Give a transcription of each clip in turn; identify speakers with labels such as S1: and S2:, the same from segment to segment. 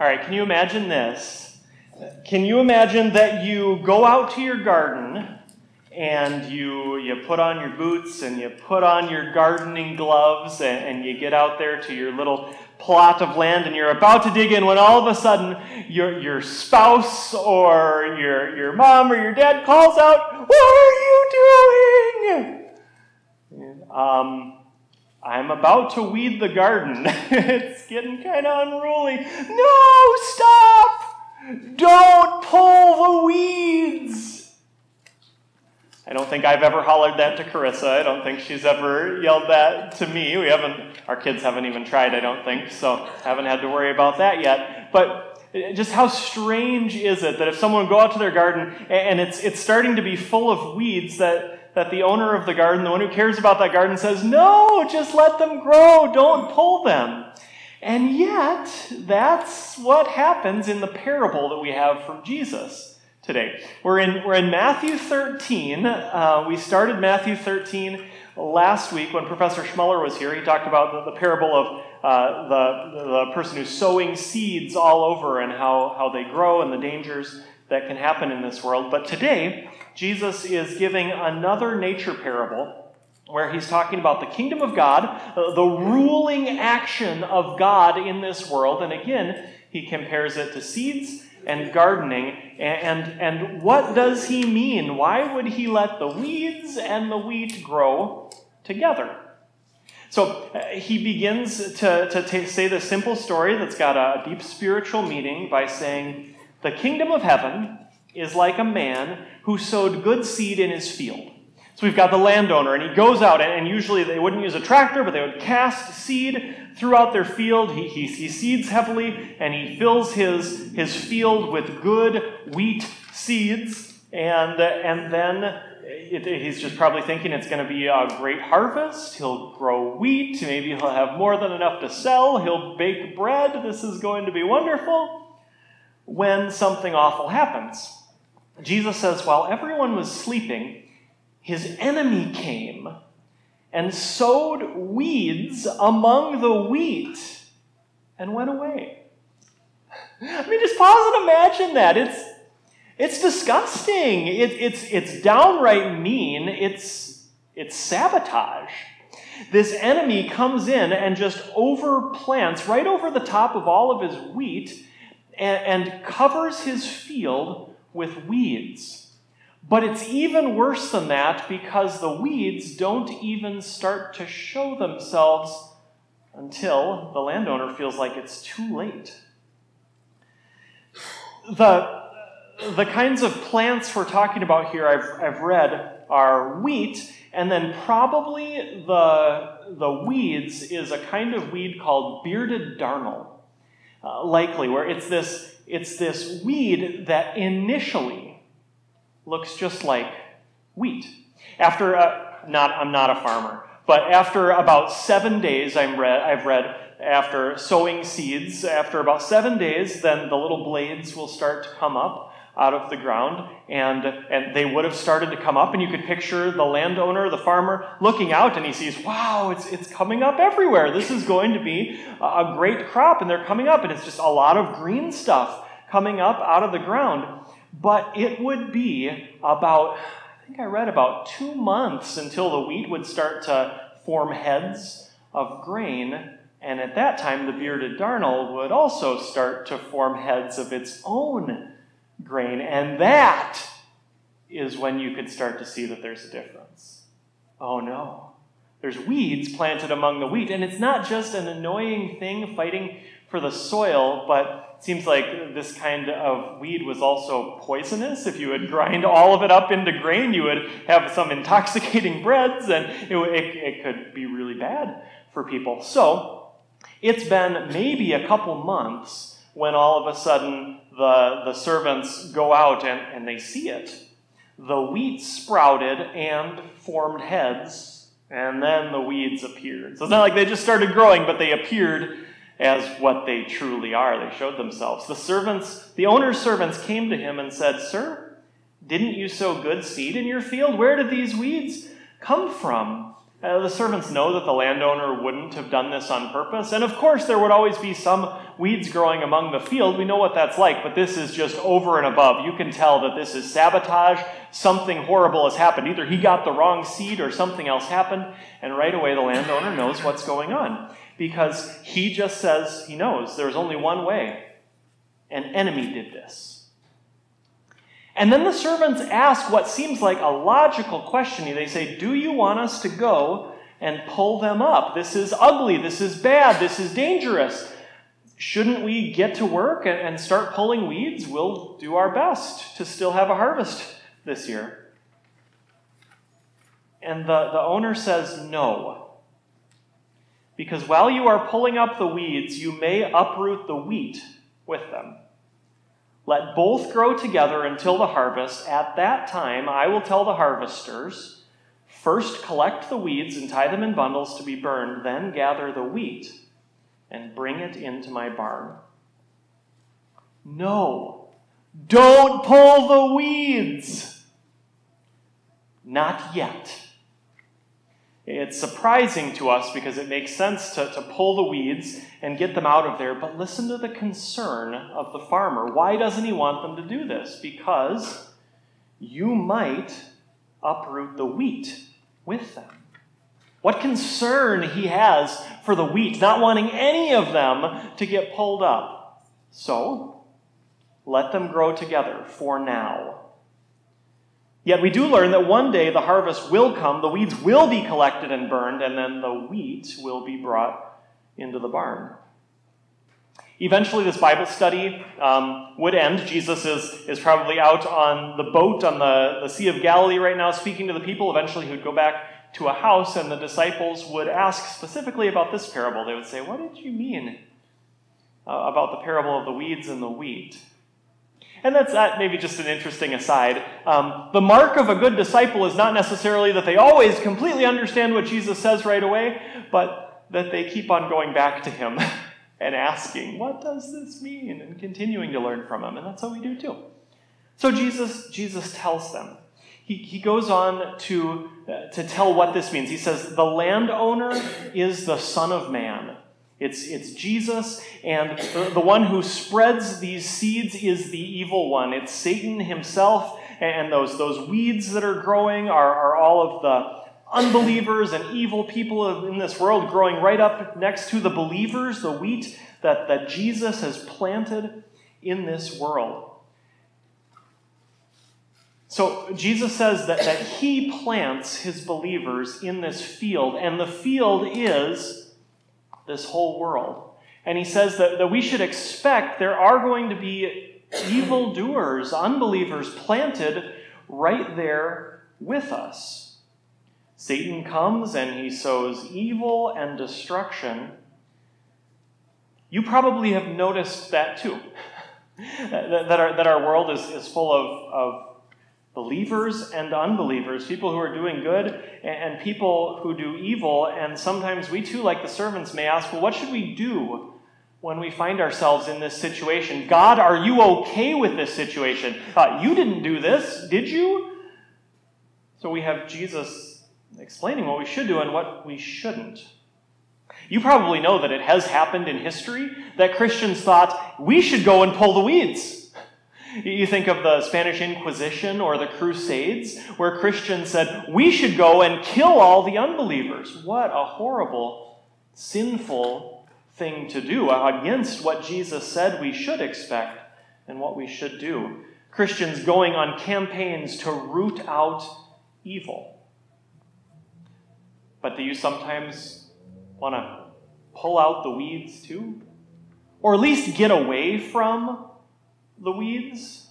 S1: All right, can you imagine this? Can you imagine that you go out to your garden and you, you put on your boots and you put on your gardening gloves and, and you get out there to your little plot of land and you're about to dig in when all of a sudden your, your spouse or your, your mom or your dad calls out, What are you doing? Um, I'm about to weed the garden. it's getting kind of unruly. No, stop! Don't pull the weeds! I don't think I've ever hollered that to Carissa. I don't think she's ever yelled that to me. We haven't, our kids haven't even tried, I don't think, so haven't had to worry about that yet. But uh, just how strange is it that if someone would go out to their garden and it's, it's starting to be full of weeds, that, that the owner of the garden, the one who cares about that garden, says, No, just let them grow, don't pull them. And yet, that's what happens in the parable that we have from Jesus today. We're in, we're in Matthew 13. Uh, we started Matthew 13 last week when Professor Schmuller was here. He talked about the, the parable of uh, the, the person who's sowing seeds all over and how, how they grow and the dangers that can happen in this world. But today, Jesus is giving another nature parable where he's talking about the kingdom of God, uh, the ruling action of God in this world. And again, he compares it to seeds and gardening. And, and what does he mean? Why would he let the weeds and the wheat grow together? So uh, he begins to, to t- say the simple story that's got a deep spiritual meaning by saying, The kingdom of heaven is like a man who sowed good seed in his field. So we've got the landowner, and he goes out, and usually they wouldn't use a tractor, but they would cast seed throughout their field. He, he, he seeds heavily, and he fills his, his field with good wheat seeds. And, and then it, he's just probably thinking it's going to be a great harvest. He'll grow wheat. Maybe he'll have more than enough to sell. He'll bake bread. This is going to be wonderful. When something awful happens, Jesus says, while everyone was sleeping, his enemy came and sowed weeds among the wheat and went away. I mean, just pause and imagine that. It's, it's disgusting. It, it's, it's downright mean. It's, it's sabotage. This enemy comes in and just overplants right over the top of all of his wheat and, and covers his field with weeds. But it's even worse than that because the weeds don't even start to show themselves until the landowner feels like it's too late. The, the kinds of plants we're talking about here, I've, I've read, are wheat, and then probably the, the weeds is a kind of weed called bearded darnel, uh, likely, where it's this, it's this weed that initially looks just like wheat. After, uh, not, I'm not a farmer, but after about seven days, I'm read, I've read, after sowing seeds, after about seven days, then the little blades will start to come up out of the ground, and, and they would have started to come up, and you could picture the landowner, the farmer, looking out, and he sees, wow, it's, it's coming up everywhere. This is going to be a great crop, and they're coming up, and it's just a lot of green stuff coming up out of the ground. But it would be about, I think I read about two months until the wheat would start to form heads of grain. And at that time, the bearded darnel would also start to form heads of its own grain. And that is when you could start to see that there's a difference. Oh no. There's weeds planted among the wheat. And it's not just an annoying thing fighting for the soil, but it seems like this kind of weed was also poisonous. If you would grind all of it up into grain, you would have some intoxicating breads, and it, it, it could be really bad for people. So, it's been maybe a couple months when all of a sudden the, the servants go out and, and they see it. The wheat sprouted and formed heads, and then the weeds appeared. So it's not like they just started growing, but they appeared as what they truly are. They showed themselves. The servants, the owner's servants came to him and said, Sir, didn't you sow good seed in your field? Where did these weeds come from? Uh, the servants know that the landowner wouldn't have done this on purpose. And of course, there would always be some weeds growing among the field, we know what that's like, but this is just over and above. You can tell that this is sabotage. Something horrible has happened. Either he got the wrong seed or something else happened, and right away the landowner knows what's going on because he just says he knows there's only one way. An enemy did this. And then the servants ask what seems like a logical question. They say, Do you want us to go and pull them up? This is ugly. This is bad. This is dangerous. Shouldn't we get to work and start pulling weeds? We'll do our best to still have a harvest this year. And the, the owner says, No. Because while you are pulling up the weeds, you may uproot the wheat with them. Let both grow together until the harvest. At that time, I will tell the harvesters first collect the weeds and tie them in bundles to be burned, then gather the wheat and bring it into my barn. No, don't pull the weeds. Not yet. It's surprising to us because it makes sense to, to pull the weeds and get them out of there, but listen to the concern of the farmer. Why doesn't he want them to do this? Because you might uproot the wheat with them. What concern he has for the wheat, not wanting any of them to get pulled up. So, let them grow together for now. Yet we do learn that one day the harvest will come, the weeds will be collected and burned, and then the wheat will be brought into the barn. Eventually, this Bible study um, would end. Jesus is, is probably out on the boat on the, the Sea of Galilee right now, speaking to the people. Eventually, he would go back to a house, and the disciples would ask specifically about this parable. They would say, What did you mean uh, about the parable of the weeds and the wheat? And that's that maybe just an interesting aside. Um, the mark of a good disciple is not necessarily that they always completely understand what Jesus says right away, but that they keep on going back to him and asking, What does this mean? and continuing to learn from him. And that's how we do too. So Jesus, Jesus tells them. He, he goes on to, uh, to tell what this means. He says, The landowner is the Son of Man. It's, it's Jesus, and the, the one who spreads these seeds is the evil one. It's Satan himself, and those, those weeds that are growing are, are all of the unbelievers and evil people in this world growing right up next to the believers, the wheat that, that Jesus has planted in this world. So Jesus says that, that he plants his believers in this field, and the field is this whole world. And he says that, that we should expect there are going to be evil doers, unbelievers planted right there with us. Satan comes and he sows evil and destruction. You probably have noticed that too. that, that, our, that our world is, is full of, of believers and unbelievers, people who are doing good and people who do evil. And sometimes we too, like the servants, may ask, well, what should we do when we find ourselves in this situation? God, are you okay with this situation? Uh, you didn't do this, did you? So we have Jesus explaining what we should do and what we shouldn't. You probably know that it has happened in history that Christians thought we should go and pull the weeds. You think of the Spanish Inquisition or the Crusades, where Christians said, we should go and kill all the unbelievers. What a horrible, sinful thing to do against what Jesus said we should expect and what we should do. Christians going on campaigns to root out evil. But do you sometimes want to pull out the weeds too? Or at least get away from the weeds.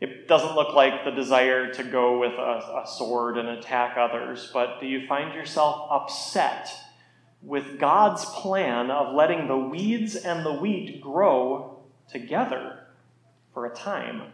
S1: It doesn't look like the desire to go with a, a, sword and attack others, but do you find yourself upset with God's plan of letting the weeds and the wheat grow together for a time?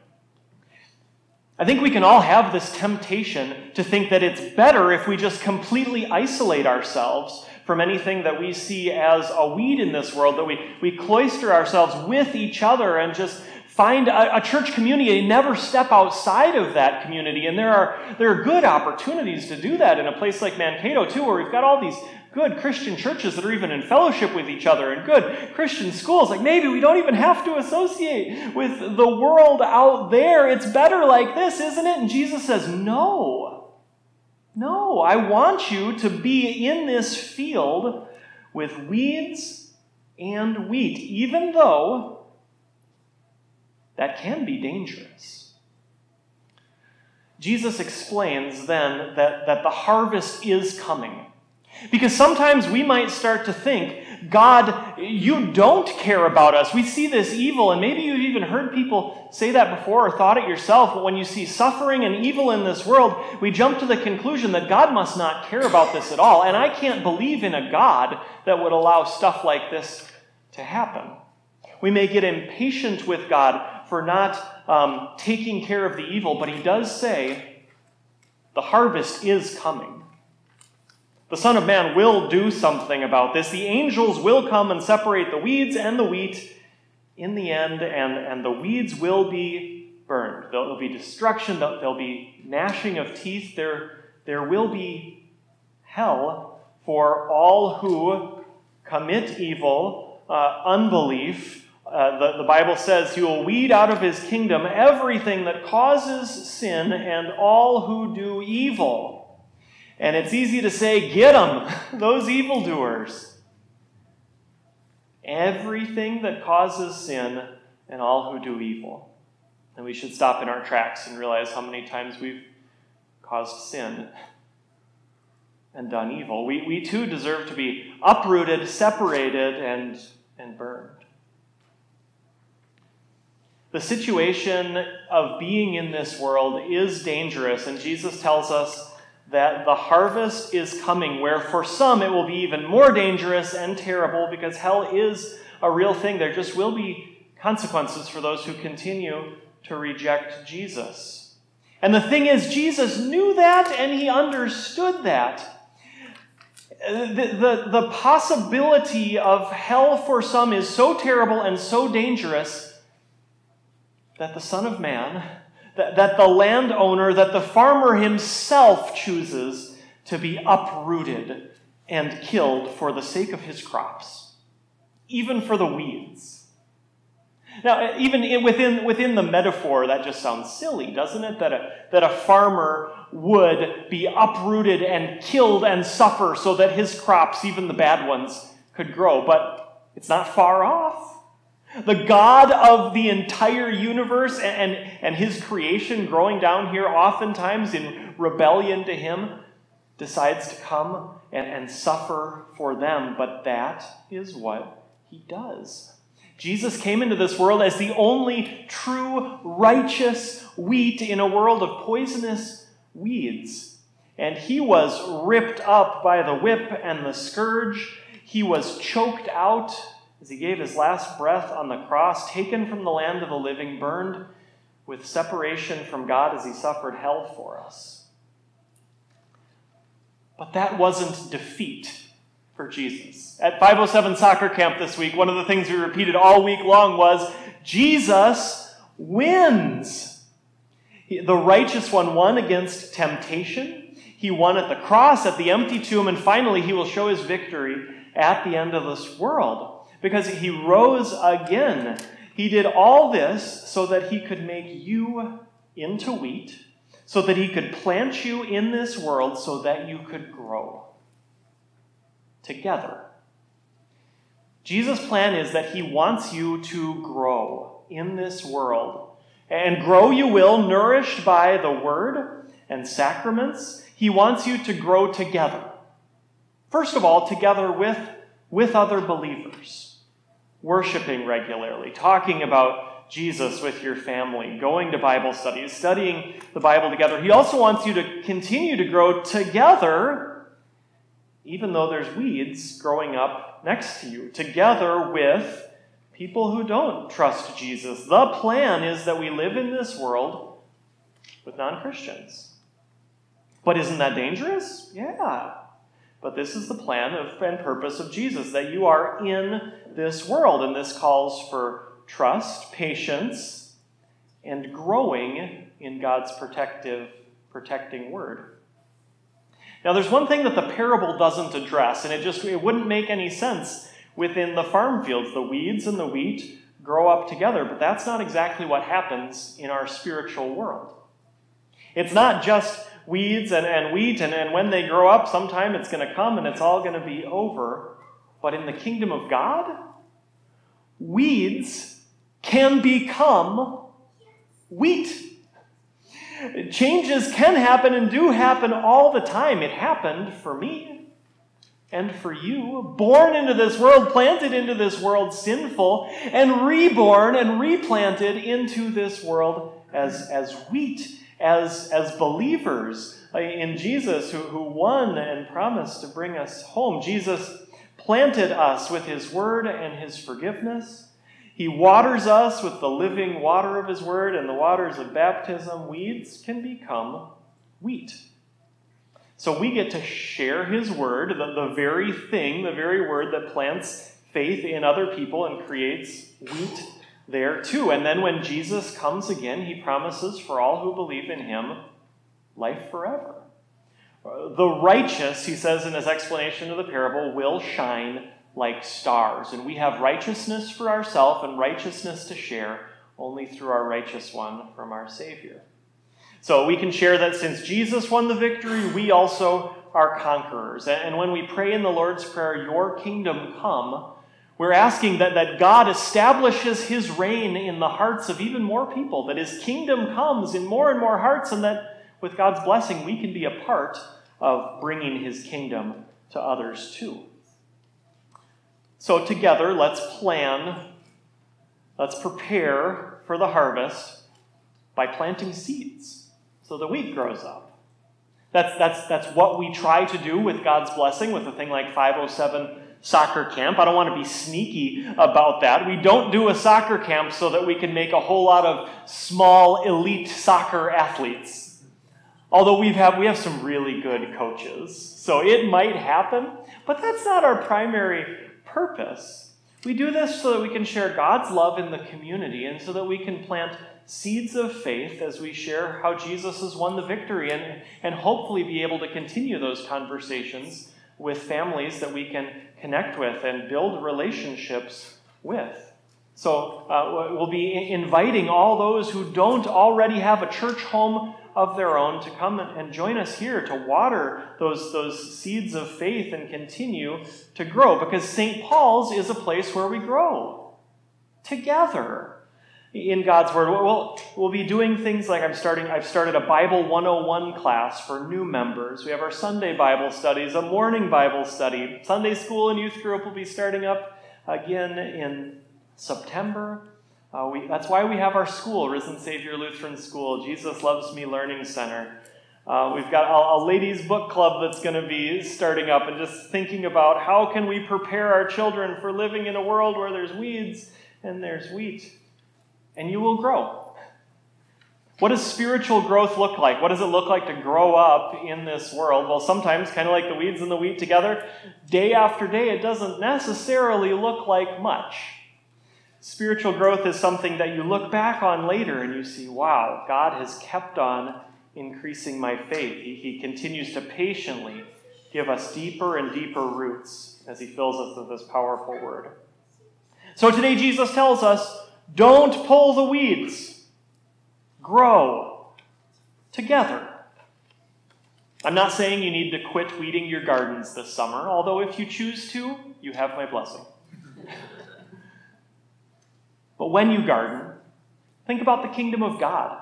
S1: I think we can all have this temptation to think that it's better if we just completely isolate ourselves from anything that we see as a weed in this world, that we, we cloister ourselves with each other and just find a, a, church community and never step outside of that community. And there are, there are good opportunities to do that in a place like Mankato, too, where we've got all these good Christian churches that are even in fellowship with each other and good Christian schools. Like maybe we don't even have to associate with the world out there. It's better like this, isn't it? And Jesus says, No. No, I want you to be in this field with weeds and wheat, even though that can be dangerous. Jesus explains then that, that the harvest is coming. Because sometimes we might start to think, God, you don't care about us. We see this evil, and maybe you've even heard people say that before or thought it yourself. But when you see suffering and evil in this world, we jump to the conclusion that God must not care about this at all. And I can't believe in a God that would allow stuff like this to happen. We may get impatient with God for not um, taking care of the evil, but He does say the harvest is coming. The Son of Man will do something about this. The angels will come and separate the weeds and the wheat in the end, and, and the weeds will be burned. There'll, be destruction, there'll, be gnashing of teeth. There, there will be hell for all who commit evil, uh, unbelief. Uh, the, the Bible says he will weed out of his kingdom everything that causes sin and all who do evil. And it's easy to say, get them, those evildoers. Everything that causes sin and all who do evil. And we should stop in our tracks and realize how many times we've caused sin and done evil. We, we too deserve to be uprooted, separated, and, and burned. The situation of being in this world is dangerous, and Jesus tells us that the harvest is coming, where for some it will be even more dangerous and terrible because hell is a real thing. There just will be consequences for those who continue to reject Jesus. And the thing is, Jesus knew that and he understood that. The, the, the possibility of hell for some is so terrible and so dangerous that the Son of Man that, that the landowner, that the farmer himself chooses to be uprooted and killed for the sake of his crops, even for the weeds. Now, even within, within the metaphor, that just sounds silly, doesn't it? That a, that a farmer would be uprooted and killed and suffer so that his crops, even the bad ones, could grow. But it's not far off. The God of the entire universe and, and his creation growing down here, oftentimes in rebellion to him, decides to come and, and suffer for them. But that is what he does. Jesus came into this world as the only true righteous wheat in a world of poisonous weeds. And he was ripped up by the whip and the scourge. He was choked out as he gave his last breath on the cross, taken from the land of the living, burned with separation from God as he suffered hell for us. But that wasn't defeat for Jesus. At 507 soccer camp this week, one of the things we repeated all week long was Jesus wins. The righteous one won against temptation. He won at the cross, at the empty tomb, and finally he will show his victory at the end of this world because he rose again. He did all this so that he could make you into wheat, so that he could plant you in this world so that you could grow together. Jesus' plan is that he wants you to grow in this world. And grow you will, nourished by the word and sacraments. He wants you to grow together. First of all, together with, with other believers worshiping regularly, talking about Jesus with your family, going to Bible studies, studying the Bible together. He also wants you to continue to grow together, even though there's weeds growing up next to you, together with people who don't trust Jesus. The plan is that we live in this world with non Christians. But isn't that dangerous? Yeah. But this is the plan of, and purpose of Jesus that you are in this world. And this calls for trust, patience, and growing in God's protective, protecting word. Now, there's one thing that the parable doesn't address, and it just it wouldn't make any sense within the farm fields. The weeds and the wheat grow up together, but that's not exactly what happens in our spiritual world. It's not just weeds and, and wheat, and, and when they grow up, sometime it's going to come and it's all going to be over. But in the kingdom of God, weeds can become wheat. Changes can happen and do happen all the time. It happened for me and for you. Born into this world, planted into this world sinful, and reborn and replanted into this world as, as wheat, as, as believers in Jesus who, who won and promised to bring us home. Jesus planted us with his word and his forgiveness. He waters us with the living water of His Word, and the waters of baptism. Weeds can become wheat. So we get to share His Word, the, the very thing, the very Word that plants faith in other people and creates wheat there too. And then when Jesus comes again, He promises for all who believe in Him life forever. The righteous, he says in his explanation of the parable, will shine like stars. And we have righteousness for ourselves and righteousness to share only through our righteous one from our Savior. So we can share that since Jesus won the victory, we also are conquerors. And when we pray in the Lord's Prayer, Your kingdom come, we're asking that, that God establishes His reign in the hearts of even more people, that His kingdom comes in more and more hearts, and that with God's blessing, we can be a part of bringing His kingdom to others too. So, together, let's plan, let's prepare for the harvest by planting seeds so the wheat grows up. That's, that's, that's what we try to do with God's blessing with a thing like 507 soccer camp. I don't want to be sneaky about that. We don't do a soccer camp so that we can make a whole lot of small elite soccer athletes. Although we have, we have some really good coaches. So it might happen, but that's not our primary purpose. We do this so that we can share God's love in the community and so that we can plant seeds of faith as we share how Jesus has won the victory and, and hopefully be able to continue those conversations with families that we can connect with and build relationships with. So uh, we'll be inviting all those who don't already have a church home of their own to come and join us here to water those, those seeds of faith and continue to grow because St. Paul's is a place where we grow together in God's Word. We'll, we'll be doing things like I'm starting, I've started a Bible 101 class for new members. We have our Sunday Bible studies, a morning Bible study. Sunday school and youth group will be starting up again in September. Uh, we, that's why we have our school, Risen Savior Lutheran School, Jesus Loves Me Learning Center. Uh, we've got a, a, ladies' book club that's going to be starting up and just thinking about how can we prepare our children for living in a world where there's weeds and there's wheat. And you will grow. What does spiritual growth look like? What does it look like to grow up in this world? Well, sometimes, kind of like the weeds and the wheat together, day after day, it doesn't necessarily look like much. Spiritual growth is something that you look back on later and you see, wow, God has kept on increasing my faith. He, he continues to patiently give us deeper and deeper roots as He fills us with this powerful word. So today, Jesus tells us don't pull the weeds, grow together. I'm not saying you need to quit weeding your gardens this summer, although if you choose to, you have my blessing. But when you garden, think about the kingdom of God.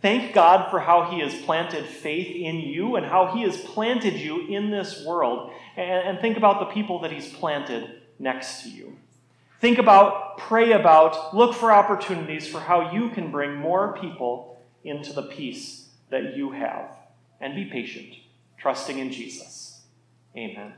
S1: Thank God for how He has planted faith in you and how He has planted you in this world. And, think about the people that He's planted next to you. Think about, pray about, look for opportunities for how you can bring more people into the peace that you have. And be patient, trusting in Jesus. Amen.